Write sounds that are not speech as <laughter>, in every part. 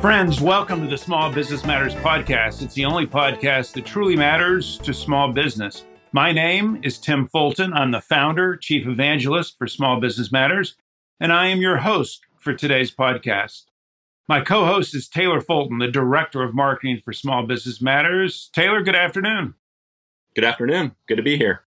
Friends, welcome to the Small Business Matters podcast. It's the only podcast that truly matters to small business. My name is Tim Fulton. I'm the founder, chief evangelist for Small Business Matters, and I am your host for today's podcast. My co host is Taylor Fulton, the director of marketing for Small Business Matters. Taylor, good afternoon. Good afternoon. Good to be here.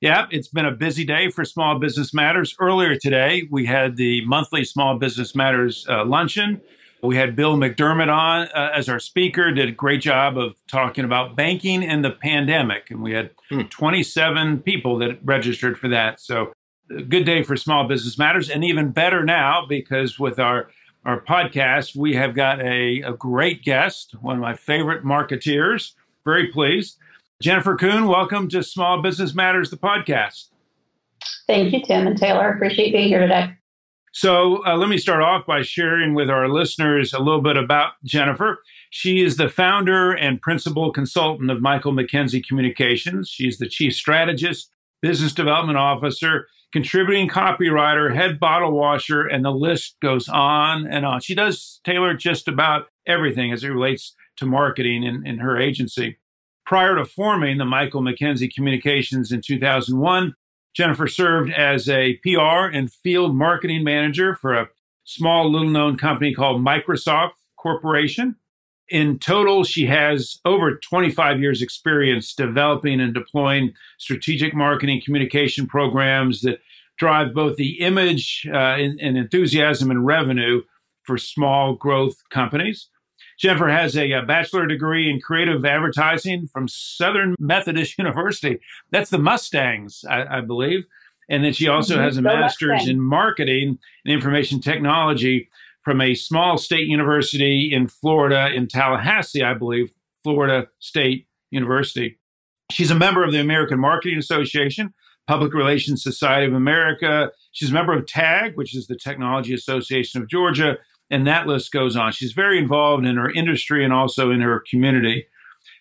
Yep, it's been a busy day for Small Business Matters. Earlier today, we had the monthly Small Business Matters uh, luncheon we had Bill McDermott on uh, as our speaker, did a great job of talking about banking and the pandemic. And we had hmm. 27 people that registered for that. So, good day for Small Business Matters. And even better now because with our our podcast, we have got a, a great guest, one of my favorite marketeers. Very pleased. Jennifer Koon, welcome to Small Business Matters, the podcast. Thank you, Tim and Taylor. Appreciate being here today. So uh, let me start off by sharing with our listeners a little bit about Jennifer. She is the founder and principal consultant of Michael Mackenzie Communications. She's the chief strategist, business development officer, contributing copywriter, head bottle washer, and the list goes on and on. She does tailor just about everything as it relates to marketing in, in her agency. Prior to forming the Michael Mackenzie Communications in 2001, Jennifer served as a PR and field marketing manager for a small, little known company called Microsoft Corporation. In total, she has over 25 years' experience developing and deploying strategic marketing communication programs that drive both the image uh, and, and enthusiasm and revenue for small growth companies. Jennifer has a, a, bachelor degree in creative advertising from Southern Methodist <laughs> University. That's the Mustangs, I, I believe. And then she also mm-hmm. has a master's in marketing and information technology from a small state university in Florida, in Tallahassee, I believe, Florida State University. She's a member of the American Marketing Association, Public Relations Society of America. She's a member of TAG, which is the Technology Association of Georgia, and that list goes on. She's very involved in her industry and also in her community.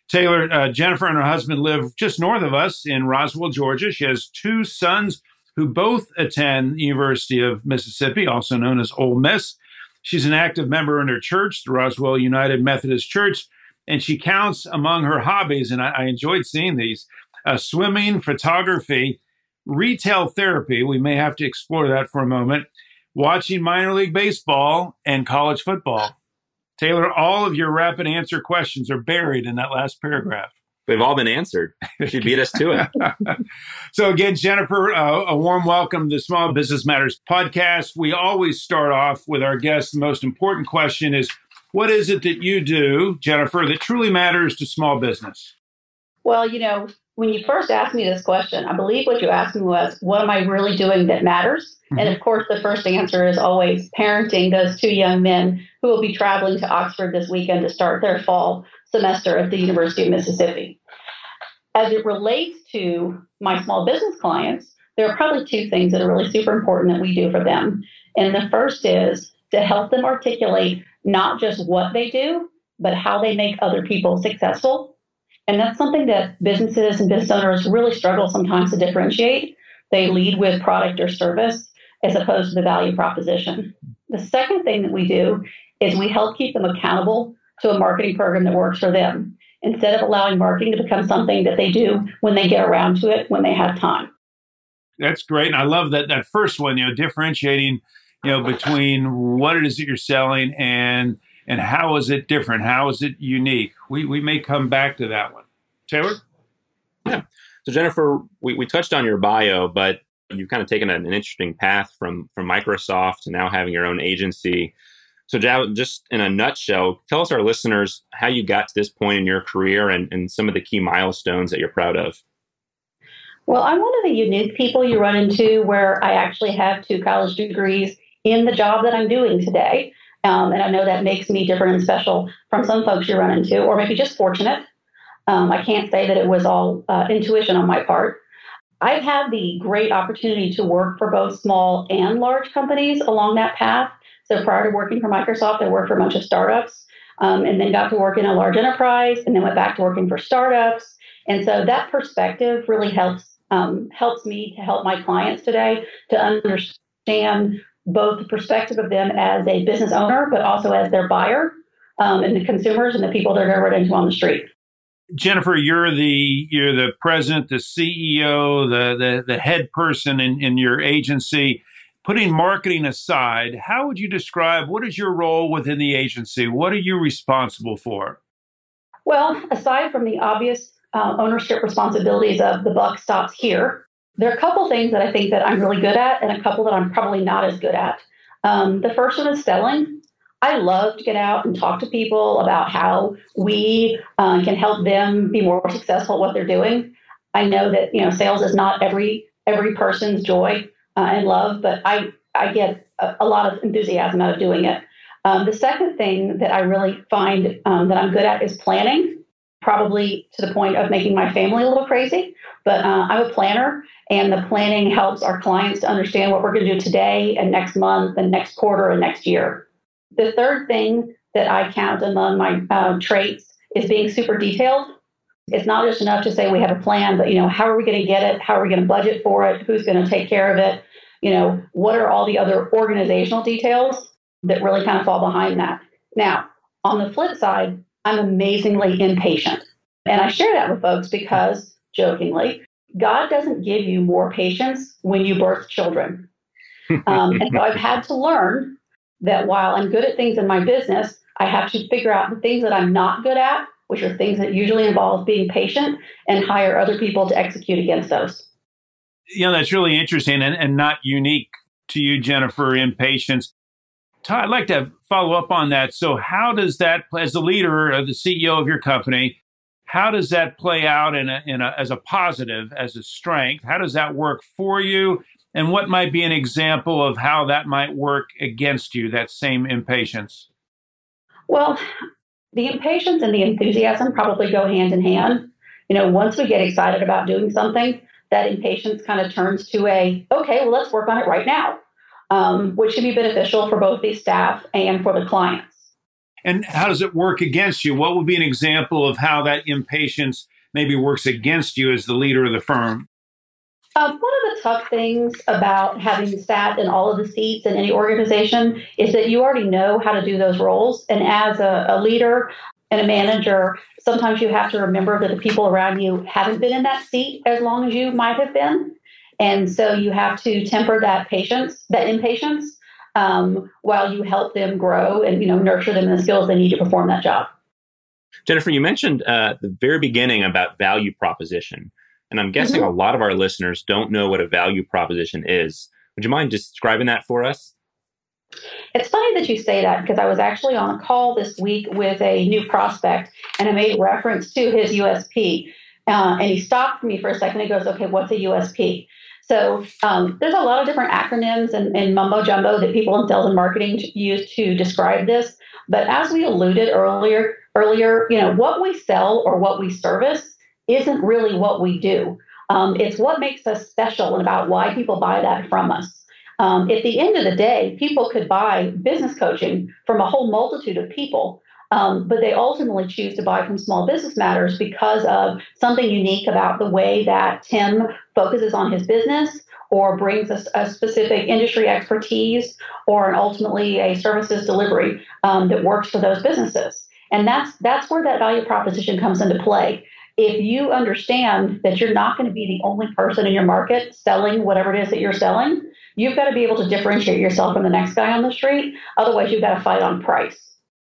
Taylor, uh, Jennifer, and her husband live just north of us in Roswell, Georgia. She has two sons who both attend University of Mississippi, also known as Ole Miss. She's an active member in her church, the Roswell United Methodist Church, and she counts among her hobbies, and I, I enjoyed seeing these uh, swimming, photography, retail therapy. We may have to explore that for a moment watching minor league baseball and college football. Taylor, all of your rapid answer questions are buried in that last paragraph. They've all been answered. She beat us to it. <laughs> so, again, Jennifer, uh, a warm welcome to the Small Business Matters podcast. We always start off with our guests. The most important question is what is it that you do, Jennifer, that truly matters to small business? Well, you know, when you first asked me this question, I believe what you asked me was, what am I really doing that matters? Mm-hmm. And of course, the first answer is always parenting those two young men who will be traveling to Oxford this weekend to start their fall semester at the University of Mississippi. As it relates to my small business clients, there are probably two things that are really super important that we do for them. And the first is to help them articulate not just what they do, but how they make other people successful and that's something that businesses and business owners really struggle sometimes to differentiate. They lead with product or service as opposed to the value proposition. The second thing that we do is we help keep them accountable to a marketing program that works for them instead of allowing marketing to become something that they do when they get around to it when they have time. That's great. And I love that that first one, you know, differentiating, you know, between what it is that you're selling and and how is it different? How is it unique? We, we may come back to that one. Taylor? Yeah. So, Jennifer, we, we touched on your bio, but you've kind of taken an, an interesting path from, from Microsoft to now having your own agency. So, just in a nutshell, tell us, our listeners, how you got to this point in your career and, and some of the key milestones that you're proud of. Well, I'm one of the unique people you run into where I actually have two college degrees in the job that I'm doing today. Um, and I know that makes me different and special from some folks you run into, or maybe just fortunate. Um, I can't say that it was all uh, intuition on my part. I've had the great opportunity to work for both small and large companies along that path. So prior to working for Microsoft, I worked for a bunch of startups um, and then got to work in a large enterprise and then went back to working for startups. And so that perspective really helps um, helps me to help my clients today to understand both the perspective of them as a business owner, but also as their buyer. um, and the consumers and the people they're going to run into on the street. Jennifer, you're the you're the president, the CEO, the the, the head person in, in your agency. Putting marketing aside, how would you describe what is your role within the agency? What are you responsible for? Well, aside from the obvious uh, ownership responsibilities of the buck stops here, there are a couple things that I think that I'm really good at, and a couple that I'm probably not as good at. Um, the first one is selling. I love to get out and talk to people about how we uh, can help them be more successful at what they're doing. I know that you know sales is not every every person's joy uh, and love, but I I get a, a, lot of enthusiasm out of doing it. Um, the second thing that I really find um, that I'm good at is planning, probably to the point of making my family a little crazy. But uh, I'm a planner, and the planning helps our clients to understand what we're going to do today and next month and next quarter and next year. The third thing that I count among my um, traits is being super detailed. It's not just enough to say we have a plan, but you know, how are we going to get it? How are we going to budget for it? Who's going to take care of it? You know, what are all the other organizational details that really kind of fall behind that? Now, on the flip side, I'm amazingly impatient. And I share that with folks because, jokingly, God doesn't give you more patience when you birth children. Um, and so I've had to learn that while I'm good at things in my business, I have to figure out the things that I'm not good at, which are things that usually involve being patient, and hire other people to execute against those. You know, that's really interesting and, and not unique to you, Jennifer, impatience. Todd, I'd like to follow up on that. So, how does that, as the leader, uh, the CEO of your company, how does that play out in a, in a, as a positive, as a strength? How does that work for you? And what might be an example of how that might work against you, that same impatience? Well, the impatience and the enthusiasm probably go hand in hand. You know, once we get excited about doing something, that impatience kind of turns to a, okay, well, let's work on it right now, um, which should be beneficial for both the staff and for the clients. And how does it work against you? What would be an example of how that impatience maybe works against you as the leader of the firm? Uh, one of the tough things about having sat in all of the seats in any organization is that you already know how to do those roles. And as a, a leader and a manager, sometimes you have to remember that the people around you haven't been in that seat as long as you might have been. And so you have to temper that patience, that impatience, um, while you help them grow and you know nurture them in the skills they need to perform that job. Jennifer, you mentioned uh, at the very beginning about value proposition. And I'm guessing mm-hmm. a lot of our listeners don't know what a value proposition is. Would you mind describing that for us? It's funny that you say that because I was actually on a call this week with a new prospect and I made reference to his USP. Uh, and he stopped me for a second. He goes, Okay, what's a USP? So um, there's a lot of different acronyms and, and mumbo jumbo that people in sales and marketing use to describe this. But as we alluded earlier, earlier, you know, what we sell or what we service isn't really what we do. Um, it's what makes us special and about why people buy that from us. Um, at the end of the day, people could buy business coaching from a whole multitude of people, um, but they ultimately choose to buy from Small Business Matters because of something unique about the way that Tim focuses on his business or brings a, a, specific industry expertise or an ultimately a services delivery um, that works for those businesses. And that's that's where that value proposition comes into play if you understand that you're not going to be the only person in your market selling whatever it is that you're selling, you've got to be able to differentiate yourself from the next guy on the street. Otherwise, you've got to fight on price.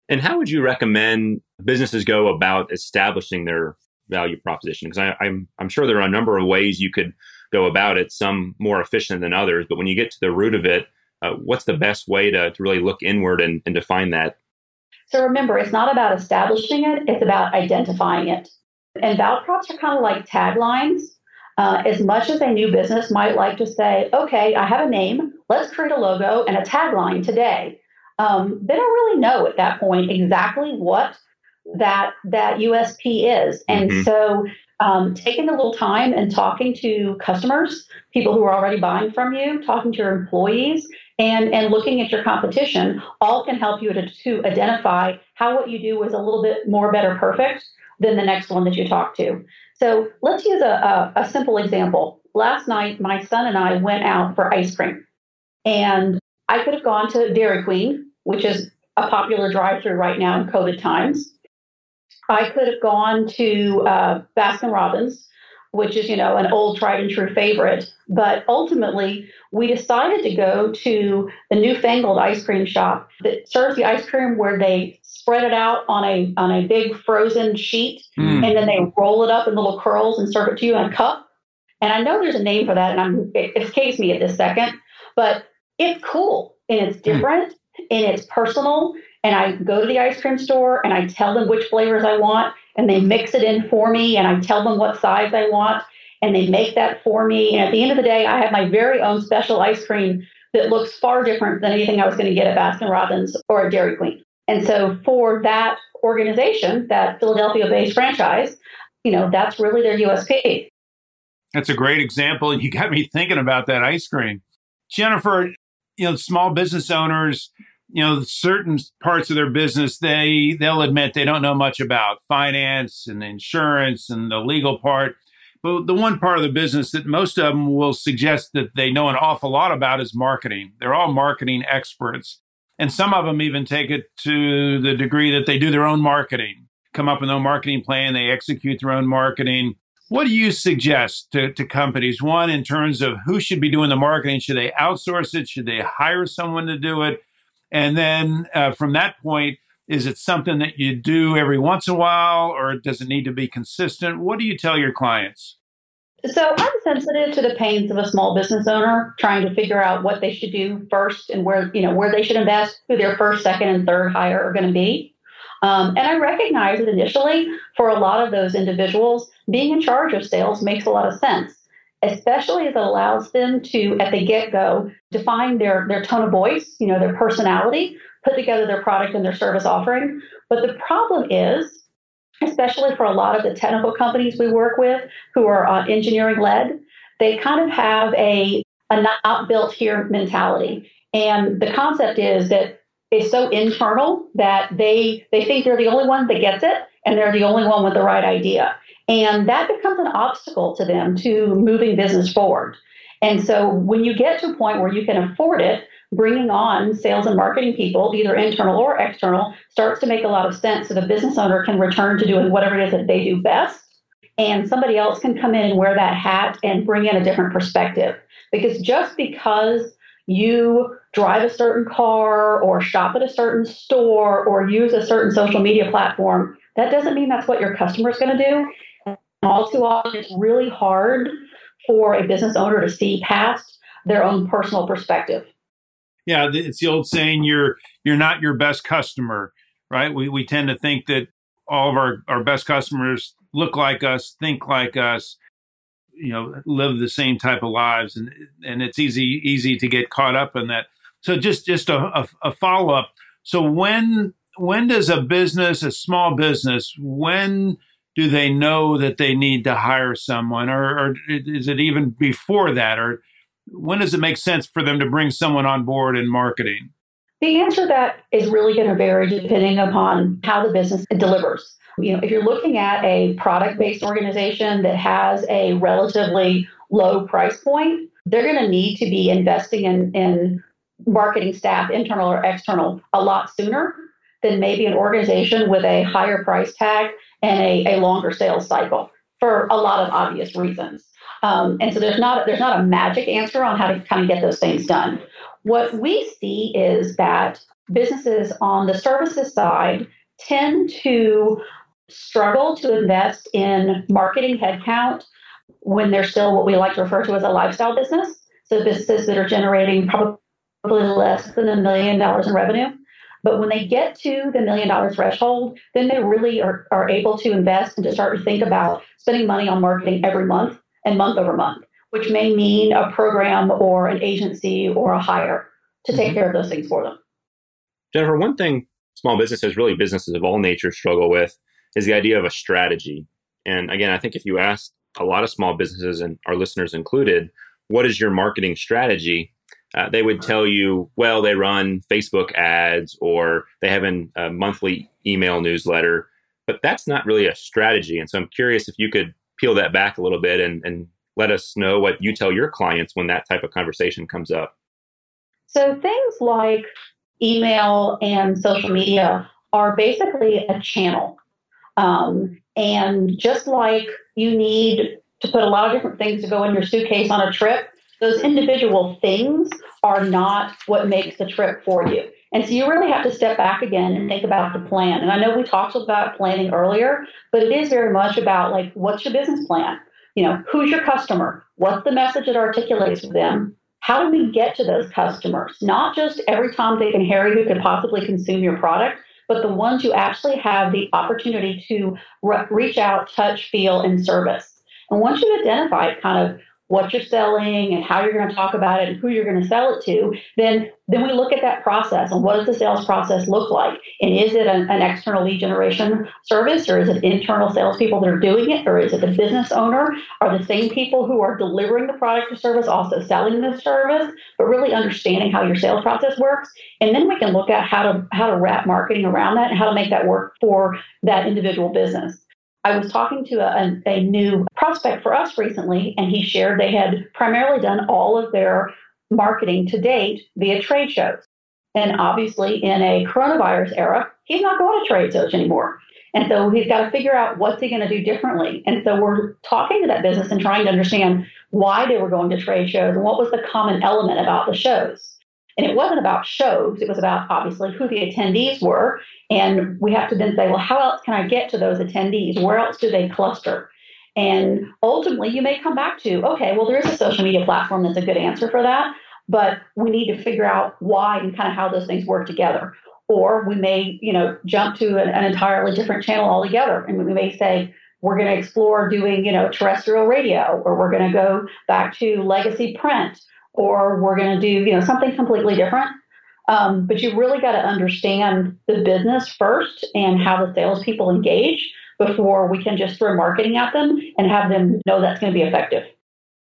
And how would you recommend businesses go about establishing their value proposition? Because I'm I'm sure there are a number of ways you could go about it. Some more efficient than others, but when you get to the root of it, uh, what's the best way to, to really look inward and, and define that? So remember, it's not about establishing it; it's about identifying it. And value props are kind of like taglines. Uh, as much as a new business might like to say, okay, I have a name, let's create a logo and a tagline today. Um, they don't really know at that point exactly what that that USP is. And mm-hmm. so um, taking a little time and talking to customers, people who are already buying from you, talking to your employees, and, and looking at your competition, all can help you to, to identify how what you do is a little bit more better perfect than the next one that you talk to. So let's use a, a, a simple example. Last night, my son and I went out for ice cream, and I could have gone to Dairy Queen, which is a popular drive-through right now in COVID times. I could have gone to uh, Baskin Robbins, which is you know an old tried and true favorite, but ultimately we decided to go to the newfangled ice cream shop that serves the ice cream where they spread it out on a on a big frozen sheet mm. and then they roll it up in little curls and serve it to you in a cup. And I know there's a name for that, and I'm it escapes me at this second, but it's cool and it's hmm. different mm. And it's personal. And I go to the ice cream store and I tell them which flavors I want, and they mix it in for me, and I tell them what size I want, and they make that for me. And at the end of the day, I have my very own special ice cream that looks far different than anything I was going to get at Baskin Robbins or at Dairy Queen. And so for that organization, that Philadelphia-based franchise, you know, that's really their USP. That's a great example. You got me thinking about that ice cream. Jennifer, you know, small business owners, you know, certain parts of their business, they they'll admit they don't know much about finance and insurance and the legal part. But the one part of the business that most of them will suggest that they know an awful lot about is marketing. They're all marketing experts. And some of them even take it to the degree that they do their own marketing, come up with their own marketing plan, they execute their own marketing. What do you suggest to, to companies? One, in terms of who should be doing the marketing. Should they outsource it? Should they hire someone to do it? And then uh, from that point, is it something that you do every once in a while or does it need to be consistent? What do you tell your clients? So I'm sensitive to the pains of a small business owner trying to figure out what they should do first and where, you know, where they should invest, who their first, second, and third hire are going to be. Um, and I recognize that initially, for a lot of those individuals, being in charge of sales makes a lot of sense, especially as it allows them to, at the get go, define their, their tone of voice, you know, their personality, put together their product and their service offering. But the problem is, especially for a lot of the technical companies we work with who are uh, engineering led, they kind of have a, a not built here mentality. And the concept is that it's so internal that they they think they're the only one that gets it and they're the only one with the right idea and that becomes an obstacle to them to moving business forward. And so when you get to a point where you can afford it bringing on sales and marketing people either internal or external starts to make a lot of sense so the business owner can return to doing whatever it is that they do best. And somebody else can come in and wear that hat and bring in a different perspective. Because just because you drive a certain car or shop at a certain store or use a certain social media platform, that doesn't mean that's what your customer is going to do. All too often, it's really hard for a business owner to see past their own personal perspective. Yeah, it's the old saying you're you're not your best customer, right? We we tend to think that all of our, our best customers look like us, think like us, you know live the same type of lives and and it's easy easy to get caught up in that so just just a, a, a follow up so when when does a business a small business when do they know that they need to hire someone? Or, or is it even before that? Or when does it make sense for them to bring someone on board in marketing? The answer to that is really going to vary depending upon how the business delivers. You know, if you're looking at a product-based organization that has a relatively low price point, they're going to need to be investing in, in marketing staff, internal or external, a lot sooner than maybe an organization with a higher price tag and a, a longer sales cycle for a lot of obvious reasons. Um, and so there's not there's not a magic answer on how to kind of get those things done. What we see is that businesses on the services side tend to struggle to invest in marketing headcount when they're still what we like to refer to as a lifestyle business. So businesses that are generating probably less than a million dollars in revenue. But when they get to the million dollar threshold, then they really are, are able to invest and to start to think about spending money on marketing every month and month over month, which may mean a program or an agency or a hire to take mm-hmm. care of those things for them. Jennifer, one thing small businesses, really businesses of all nature, struggle with is the idea of a strategy. And again, I think if you ask a lot of small businesses and our listeners included, what is your marketing strategy? Uh, they would tell you, well, they run Facebook ads or they have a monthly email newsletter, but that's not really a strategy. And so I'm curious if you could peel that back a little bit and, and let us know what you tell your clients when that type of conversation comes up. So things like email and social media are basically a channel. Um, and just like you need to put a lot of different things to go in your suitcase on a trip, those individual things are not what makes the trip for you. And so you really have to step back again and think about the plan. And I know we talked about planning earlier, but it is very much about like, what's your business plan? You know, who's your customer? What's the message it articulates to them? How do we get to those customers? Not just every Tom, Dick, and Harry who could possibly consume your product, but the ones who actually have the opportunity to re- reach out, touch, feel, and service. And once you've identified kind of what you're selling and how you're going to talk about it and who you're going to sell it to, then then we look at that process and what does the sales process look like? And is it an, an external lead generation service or is it internal salespeople that are doing it or is it the business owner? Are the same people who are delivering the product or service also selling the service? But really understanding how your sales process works, and then we can look at how to how to wrap marketing around that and how to make that work for that individual business. I was talking to a, a, new prospect for us recently, and he shared they had primarily done all of their marketing to date via trade shows. And obviously, in a coronavirus era, he's not going to trade shows anymore. And so he's got to figure out what's he going to do differently. And so we're talking to that business and trying to understand why they were going to trade shows and what was the common element about the shows. And it wasn't about shows, it was about obviously who the attendees were. And we have to then say, well, how else can I get to those attendees? Where else do they cluster? And ultimately, you may come back to, okay, well, there is a social media platform that's a good answer for that, but we need to figure out why and kind of how those things work together. Or we may, you know, jump to an, an entirely different channel altogether, and we may say, we're going to explore doing, you know, terrestrial radio, or we're going to go back to legacy print, or we're going to do you know something completely different. Um, but you really got to understand the business first and how the salespeople engage before we can just throw marketing at them and have them know that's going to be effective.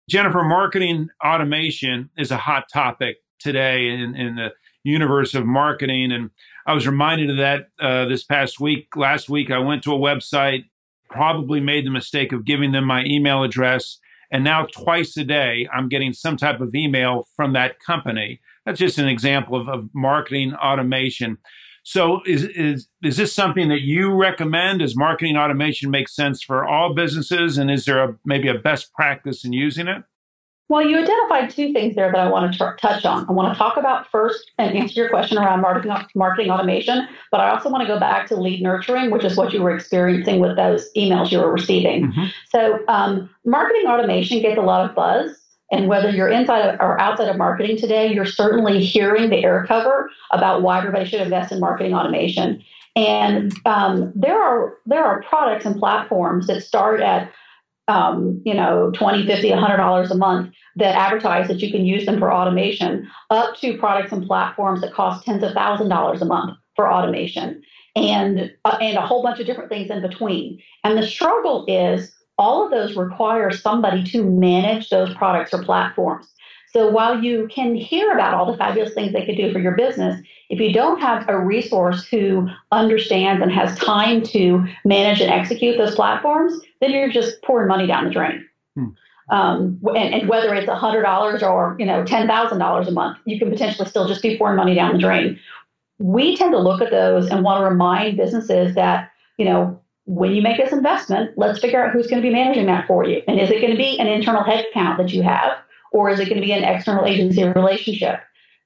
Jennifer, marketing automation is a hot topic today in, in the universe of marketing. And I was reminded of that uh, this past week. Last week, I went to a website, probably made the mistake of giving them my email address and now, twice a day, I'm getting some type of email from that company. That's just an example of, of marketing automation. So, is, is, is this something that you recommend? Does marketing automation make sense for all businesses? And is there a, maybe a best practice in using it? Well, you identified two things there that I want to t- touch on. I want to talk about first and answer your question around marketing, marketing automation, but I also want to go back to lead nurturing, which is what you were experiencing with those emails you were receiving. Mm-hmm. So, um, marketing automation gets a lot of buzz. And whether you're inside or outside of marketing today, you're certainly hearing the air cover about why everybody should invest in marketing automation. And um, there are there are products and platforms that start at um, you know, 20, 50, $100 a month that advertise that you can use them for automation, up to products and platforms that cost tens of thousand dollars a month for automation, and uh, and a whole bunch of different things in between. And the struggle is all of those require somebody to manage those products or platforms. So while you can hear about all the fabulous things they could do for your business, if you don't have a resource who understands and has time to manage and execute those platforms, then you're just pouring money down the drain. Hmm. Um, and, and, whether it's $100 or you know $10,000 a month, you can potentially still just be pouring money down the drain. We tend to look at those and want to remind businesses that you know when you make this investment, let's figure out who's going to be managing that for you. And is it going to be an internal headcount that you have? or is it going to be an external agency relationship?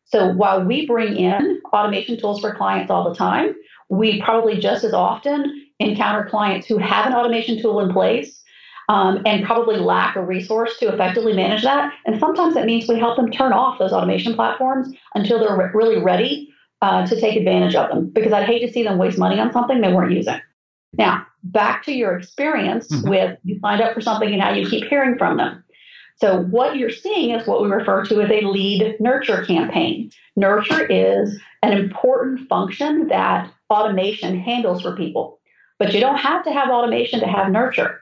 So while we bring in automation tools for clients all the time, we probably just as often encounter clients who have an automation tool in place um, and probably lack a resource to effectively manage that. And sometimes that means we help them turn off those automation platforms until they're re- really ready uh, to take advantage of them because I'd hate to see them waste money on something they weren't using. Now, back to your experience mm-hmm. with you signed up for something and now you keep hearing from them. So, what you're seeing is what we refer to as a lead nurture campaign. Nurture is an important function that automation handles for people, but you don't have to have automation to have nurture.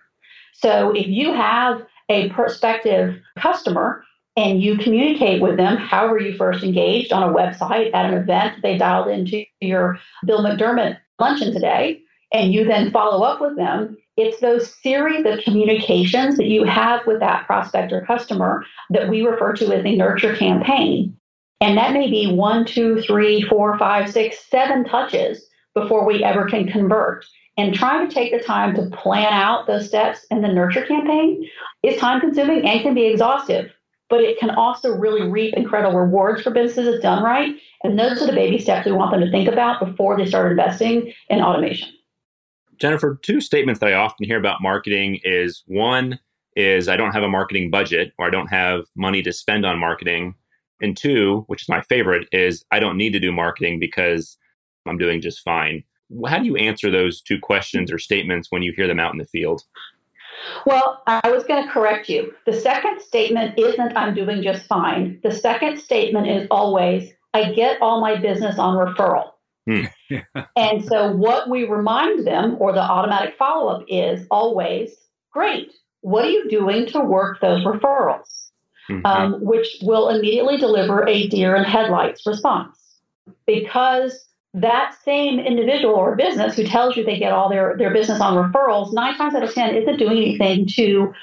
So, if you have a prospective customer and you communicate with them however you first engaged on a website, at an event, they dialed into your Bill McDermott luncheon today, and you then follow up with them it's those series of communications that you have with that prospect or customer that we refer to as a nurture campaign. And that may be one, two, three, four, five, six, seven touches before we ever can convert. And trying to take the time to plan out those steps in the nurture campaign is time consuming and can be exhaustive, but it can also really reap incredible rewards for businesses if done right. And those are the baby steps we want them to think about before they start investing in automation. Jennifer, two statements that I often hear about marketing is one is I don't have a marketing budget or I don't have money to spend on marketing. And two, which is my favorite, is I don't need to do marketing because I'm doing just fine. How do you answer those two questions or statements when you hear them out in the field? Well, I was going to correct you. The second statement isn't I'm doing just fine. The second statement is always I get all my business on referral. Hmm. <laughs> and so, what we remind them, or the automatic follow up, is always great. What are you doing to work those referrals? Mm-hmm. Um, which will immediately deliver a deer in headlights response. Because that same individual or business who tells you they get all their, their business on referrals, nine times out of 10 isn't doing anything to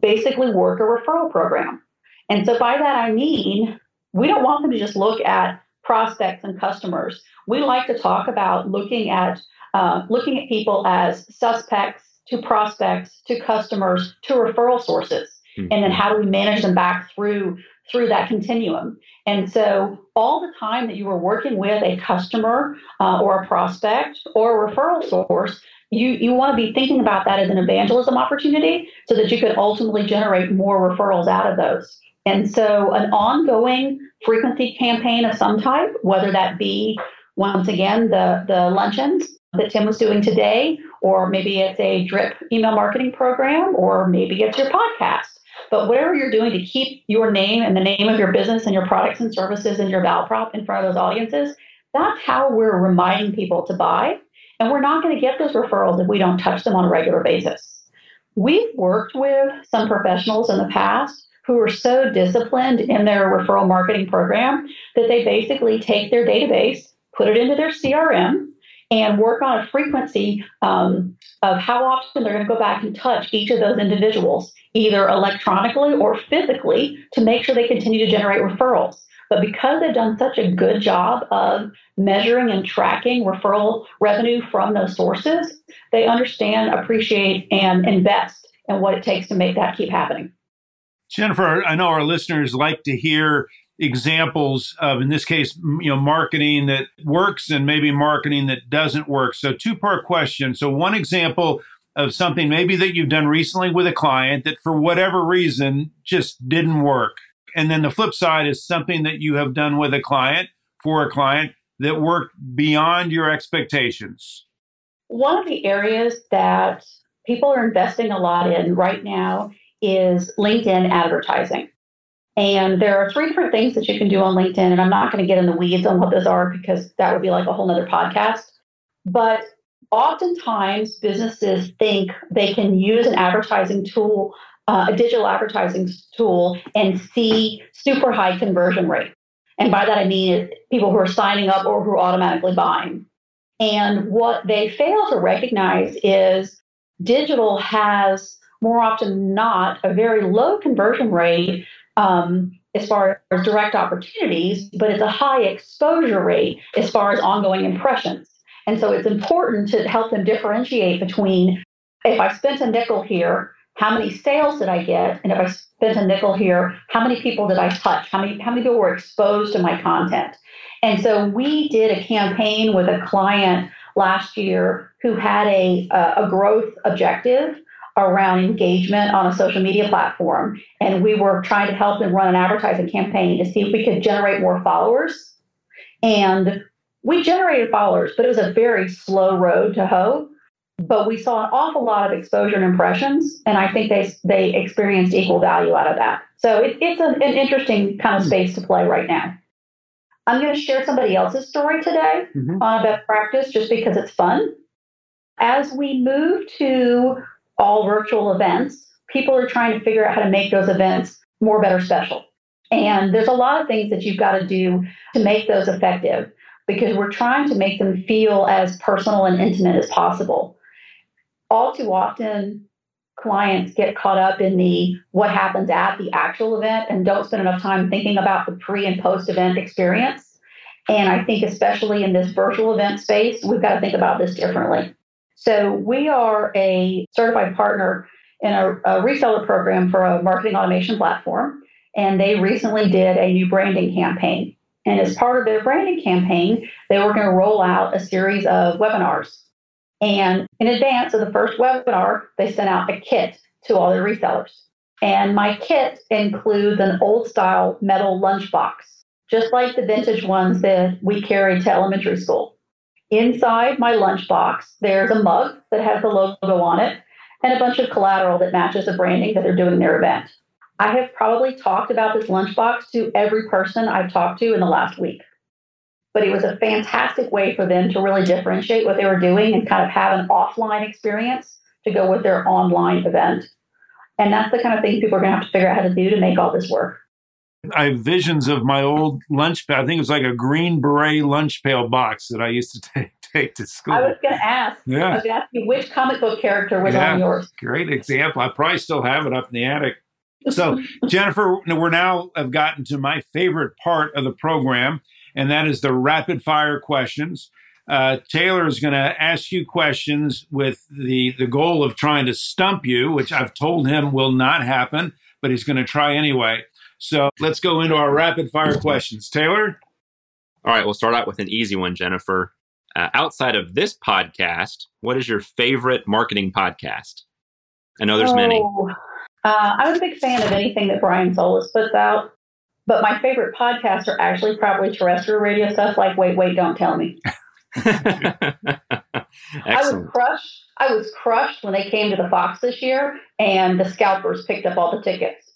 basically work a referral program. And so by that I mean, we don't want them to just look at prospects and customers. We like to talk about looking at uh, looking at people as suspects to prospects to customers to referral sources, mm-hmm. and then how do we manage them back through through that continuum? And so, all the time that you are working with a customer uh, or a prospect or a referral source, you, you want to be thinking about that as an evangelism opportunity so that you could ultimately generate more referrals out of those. And so, an ongoing frequency campaign of some type, whether that be once again the, the luncheons that Tim was doing today, or maybe it's a drip email marketing program, or maybe it's your podcast. But whatever you're doing to keep your name and the name of your business and your products and services and your value prop in front of those audiences, that's how we're reminding people to buy. And we're not going to get those referrals if we don't touch them on a regular basis. We've worked with some professionals in the past who are so disciplined in their referral marketing program that they basically take their database, put it into their CRM, and work on a frequency um, of how often they're going to go back and touch each of those individuals, either electronically or physically, to make sure they continue to generate referrals. But because they've done such a good job of measuring and tracking referral revenue from those sources, they understand, appreciate, and invest in what it takes to make that keep happening. Jennifer, I know our listeners like to hear examples of, in this case, you know, marketing that works and maybe marketing that doesn't work. So, two part question. So, one example of something maybe that you've done recently with a client that for whatever reason just didn't work. And then the flip side is something that you have done with a client for a client that worked beyond your expectations. One of the areas that people are investing a lot in right now is LinkedIn advertising. And there are three different things that you can do on LinkedIn. And I'm not going to get in the weeds on what those are because that would be like a whole nother podcast. But oftentimes businesses think they can use an advertising tool, uh, a digital advertising tool, and see super high conversion rate. And by that I mean people who are signing up or who are automatically buying. And what they fail to recognize is digital has more often not a very low conversion rate um, as far as direct opportunities, but it's a high exposure rate as far as ongoing impressions. And so it's important to help them differentiate between if I spent a nickel here, how many sales did I get? And if I spent a nickel here, how many people did I touch? How many, how many people were exposed to my content? And so we did a campaign with a client last year who had a, a growth objective around engagement on a social media platform. And we were trying to help them run an advertising campaign to see if we could generate more followers. And we generated followers, but it was a very slow road to hoe. But we saw an awful lot of exposure and impressions, and I think they they experienced equal value out of that. So it, it's an, an interesting kind of hmm. space to play right now. I'm going to share somebody else's story today mm-hmm. on a best practice just because it's fun. As we move to all virtual events, people are trying to figure out how to make those events more, better, special. And there's a lot of things that you've got to do to make those effective because we're trying to make them feel as personal and intimate as possible. All too often, clients get caught up in the what happens at the actual event and don't spend enough time thinking about the pre and post event experience. And I think, especially in this virtual event space, we've got to think about this differently. So, we are a certified partner in a, a reseller program for a marketing automation platform. And they recently did a new branding campaign. And as part of their branding campaign, they were going to roll out a series of webinars. And in advance of the first webinar, they sent out a kit to all their resellers. And my kit includes an old style metal lunchbox, just like the vintage ones that we carried to elementary school. Inside my lunchbox, there's a mug that has the logo on it and a bunch of collateral that matches the branding that they're doing their event. I have probably talked about this lunchbox to every person I've talked to in the last week. But it was a fantastic way for them to really differentiate what they were doing and kind of have an offline experience to go with their online event. And that's the kind of thing people are going to have to figure out how to do to make all this work. I have visions of my old lunch pail. I think it was like a green beret lunch pail box that I used to <laughs> take, take to school. I was going to ask. Yeah. I was going to ask you which comic book character was yeah, on yours. Great example. I probably still have it up in the attic. So, <laughs> Jennifer, we're now have gotten to my favorite part of the program, and that is the rapid fire questions. Uh, Taylor is going to ask you questions with the, the goal of trying to stump you, which I've told him will not happen, but he's going to try anyway. So let's go into our rapid fire questions. Taylor? All right, we'll start out with an easy one, Jennifer. Uh, outside of this podcast, what is your favorite marketing podcast? I know there's oh. many. Uh, I'm a big fan of anything that Brian Solis puts out, but my favorite podcasts are actually probably terrestrial radio stuff like Wait, Wait, Don't Tell Me. <laughs> I was crushed. I was crushed when they came to the Fox this year and the scalpers picked up all the tickets.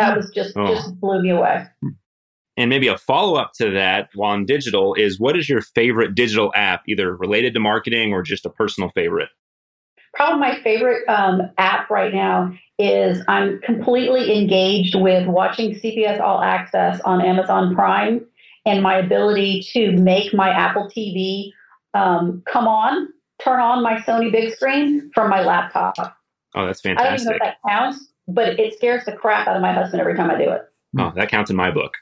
That was just oh. just blew me away. And maybe a follow up to that while in digital is what is your favorite digital app, either related to marketing or just a personal favorite? Probably my favorite um, app right now is I'm completely engaged with watching CBS All Access on Amazon Prime and my ability to make my Apple TV um, come on, turn on my Sony big screen from my laptop. Oh, that's fantastic. I don't even know if that counts, but it scares the crap out of my husband every time I do it. Oh, that counts in my book.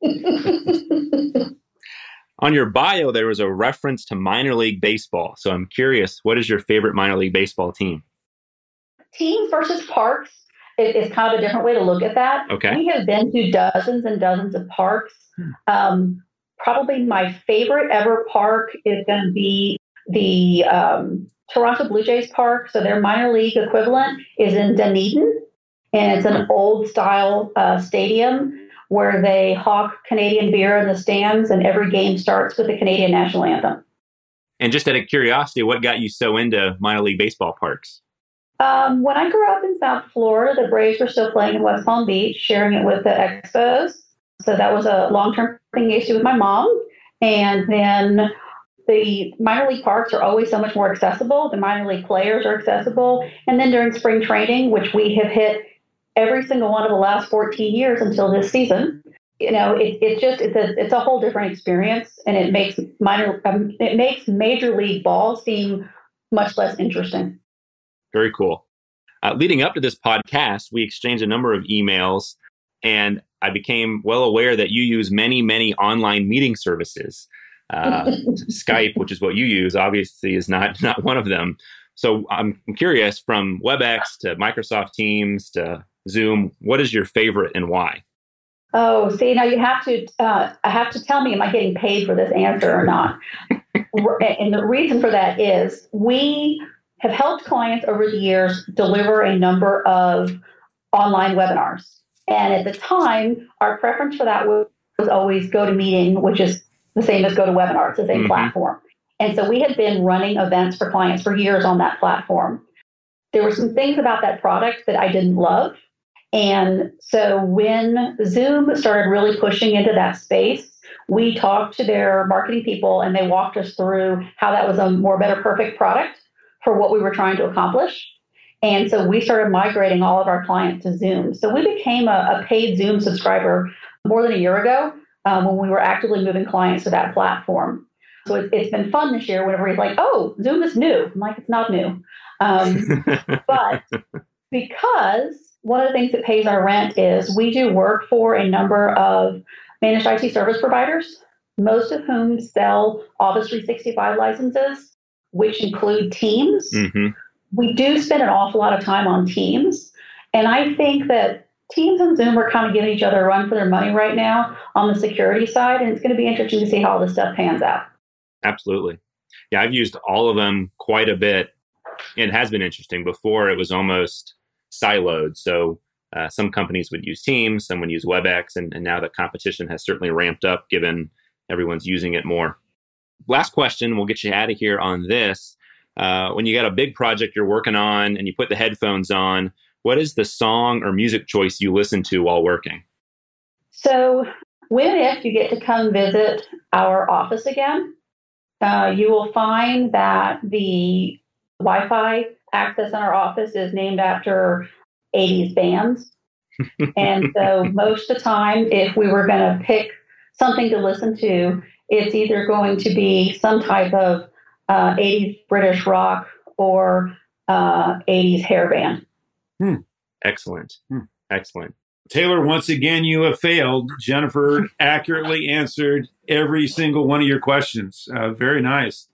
<laughs> on your bio, there was a reference to minor league baseball. So I'm curious, what is your favorite minor league baseball team? teams versus parks is, kind of a different way to look at that. Okay. We have been to dozens and dozens of parks. Hmm. Um, probably my favorite ever park is going to be the um, Toronto Blue Jays park. So their minor league equivalent is in Dunedin, and it's an hmm. old style uh, stadium where they hawk Canadian beer in the stands, and every game starts with the Canadian national anthem. And just out of curiosity, what got you so into minor league baseball parks? Um, when I grew up in South Florida, the Braves were still playing in West Palm Beach, sharing it with the Expos. So that was a long term thing issue with my mom. And then the minor league parks are always so much more accessible. The minor league players are accessible. And then during spring training, which we have hit every single one of the last 14 years until this season, you know, it, it's just it's a it's a whole different experience, and it makes minor um, it makes major league ball seem much less interesting. Very cool. Uh, leading up to this podcast, we exchanged a number of emails, and I became well aware that you use many, many online meeting services. Uh, <laughs> Skype, which is what you use, obviously is not <laughs> not one of them. So I'm curious, from WebEx to Microsoft Teams to Zoom, what is your favorite and why? Oh, see, now you have to uh, have to tell me, am I getting paid for this answer or not? <laughs> and the reason for that is we have helped clients over the years deliver a number of online webinars. And at the time, our preference for that was, always GoToMeeting, which is the same as GoToWebinar. It's the same mm-hmm. platform. And so we had been running events for clients for years on that platform. There were some things about that product that I didn't love. And so when Zoom started really pushing into that space, we talked to their marketing people and they walked us through how that was a more better perfect product for what we were trying to accomplish. And so we started migrating all of our clients to Zoom. So we became a, a paid Zoom subscriber more than a year ago um, when we were actively moving clients to that platform. So it, has been fun this year whenever he's like, oh, Zoom is new. I'm like, it's not new. Um, <laughs> but Because one of the things that pays our rent is we do work for a number of managed IT service providers, most of whom sell Office 365 licenses, which include Teams. Mm-hmm. We do spend an awful lot of time on Teams. And I think that Teams and Zoom are kind of giving each other a run for their money right now on the security side. And it's going to be interesting to see how all this stuff pans out. Absolutely. Yeah, I've used all of them quite a bit. It has been interesting. Before, it was almost siloed. So uh, some companies would use Teams, some would use WebEx, and, and now the competition has certainly ramped up given everyone's using it more. Last question, we'll get you out of here on this. Uh, when you got a big project you're working on and you put the headphones on, what is the song or music choice you listen to while working? So, when if you get to come visit our office again, uh, you will find that the Wi Fi access in our office is named after 80s bands. <laughs> and so, most of the time, if we were going to pick something to listen to, it's either going to be some type of uh, 80s British rock or uh, 80s hair band. Hmm. Excellent. Hmm. Excellent. Taylor, once again, you have failed. Jennifer accurately answered every single one of your questions. Uh, very nice.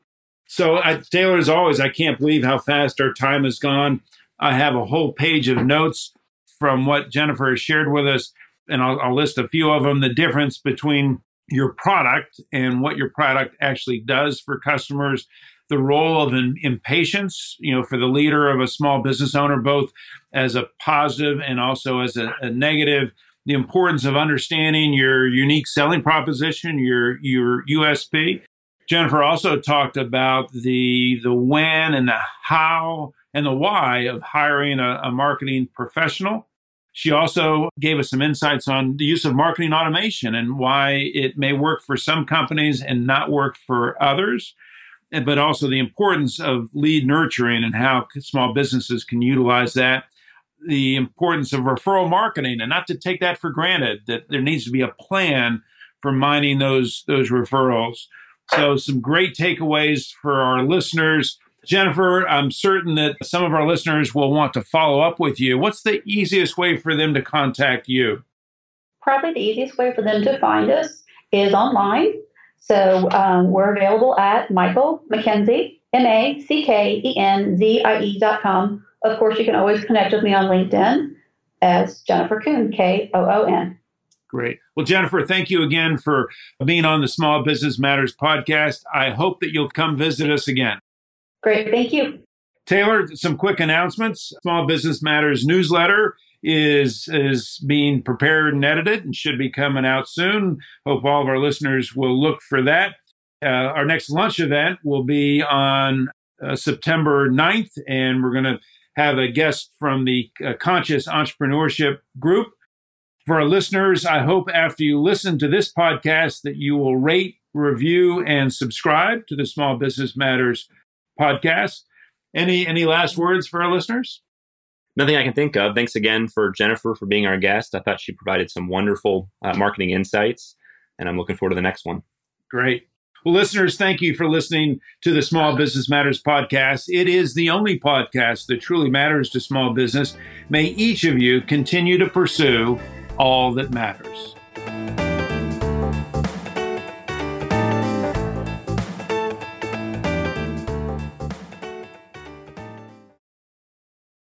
So, uh, Taylor, as always, I can't believe how fast our time has gone. I have a whole page of notes from what Jennifer has shared with us, and I'll, I'll list a few of them. The difference between your product and what your product actually does for customers, the role of impatience, you know, for the leader of a small business owner, both as a positive and also as a, a negative. The importance of understanding your unique selling proposition, your your USP. Jennifer also talked about the the when and the how and the why of hiring a, a marketing professional. She also gave us some insights on the use of marketing automation and why it may work for some companies and not work for others eh, but also the importance of lead nurturing and how small businesses can utilize that. The importance of referral marketing and not to take that for granted, that there needs to be a plan for mining those, those referrals. So, some great takeaways for our listeners. Jennifer, I'm certain that some of our listeners will want to follow up with you. What's the easiest way for them to contact you? Probably the easiest way for them to find us is online. So um, we're available at Michael Mackenzie, M A C K E N Z I E dot com. Of course, you can always connect with me on LinkedIn as Jennifer Koon, K O O N. Great. Well, Jennifer, thank you again for being on the Small Business Matters podcast. I hope that you'll come visit us again. Great. Thank you. Taylor, some quick announcements. Small Business Matters newsletter is is being prepared and edited and should be coming out soon. Hope all of our listeners will look for that. Uh, our next lunch event will be on uh, September 9th, and we're going to have a guest from the uh, Conscious Entrepreneurship Group. For our listeners, I hope after you listen to this podcast that you will rate, review, and subscribe to the Small Business Matters podcast. Any any last words for our listeners? Nothing I can think of. Thanks again for Jennifer for being our guest. I thought she provided some wonderful uh, marketing insights, and I'm looking forward to the next one. Great. Well, listeners, thank you for listening to the Small Business Matters podcast. It is the only podcast that truly matters to small business. May each of you continue to pursue all that matters.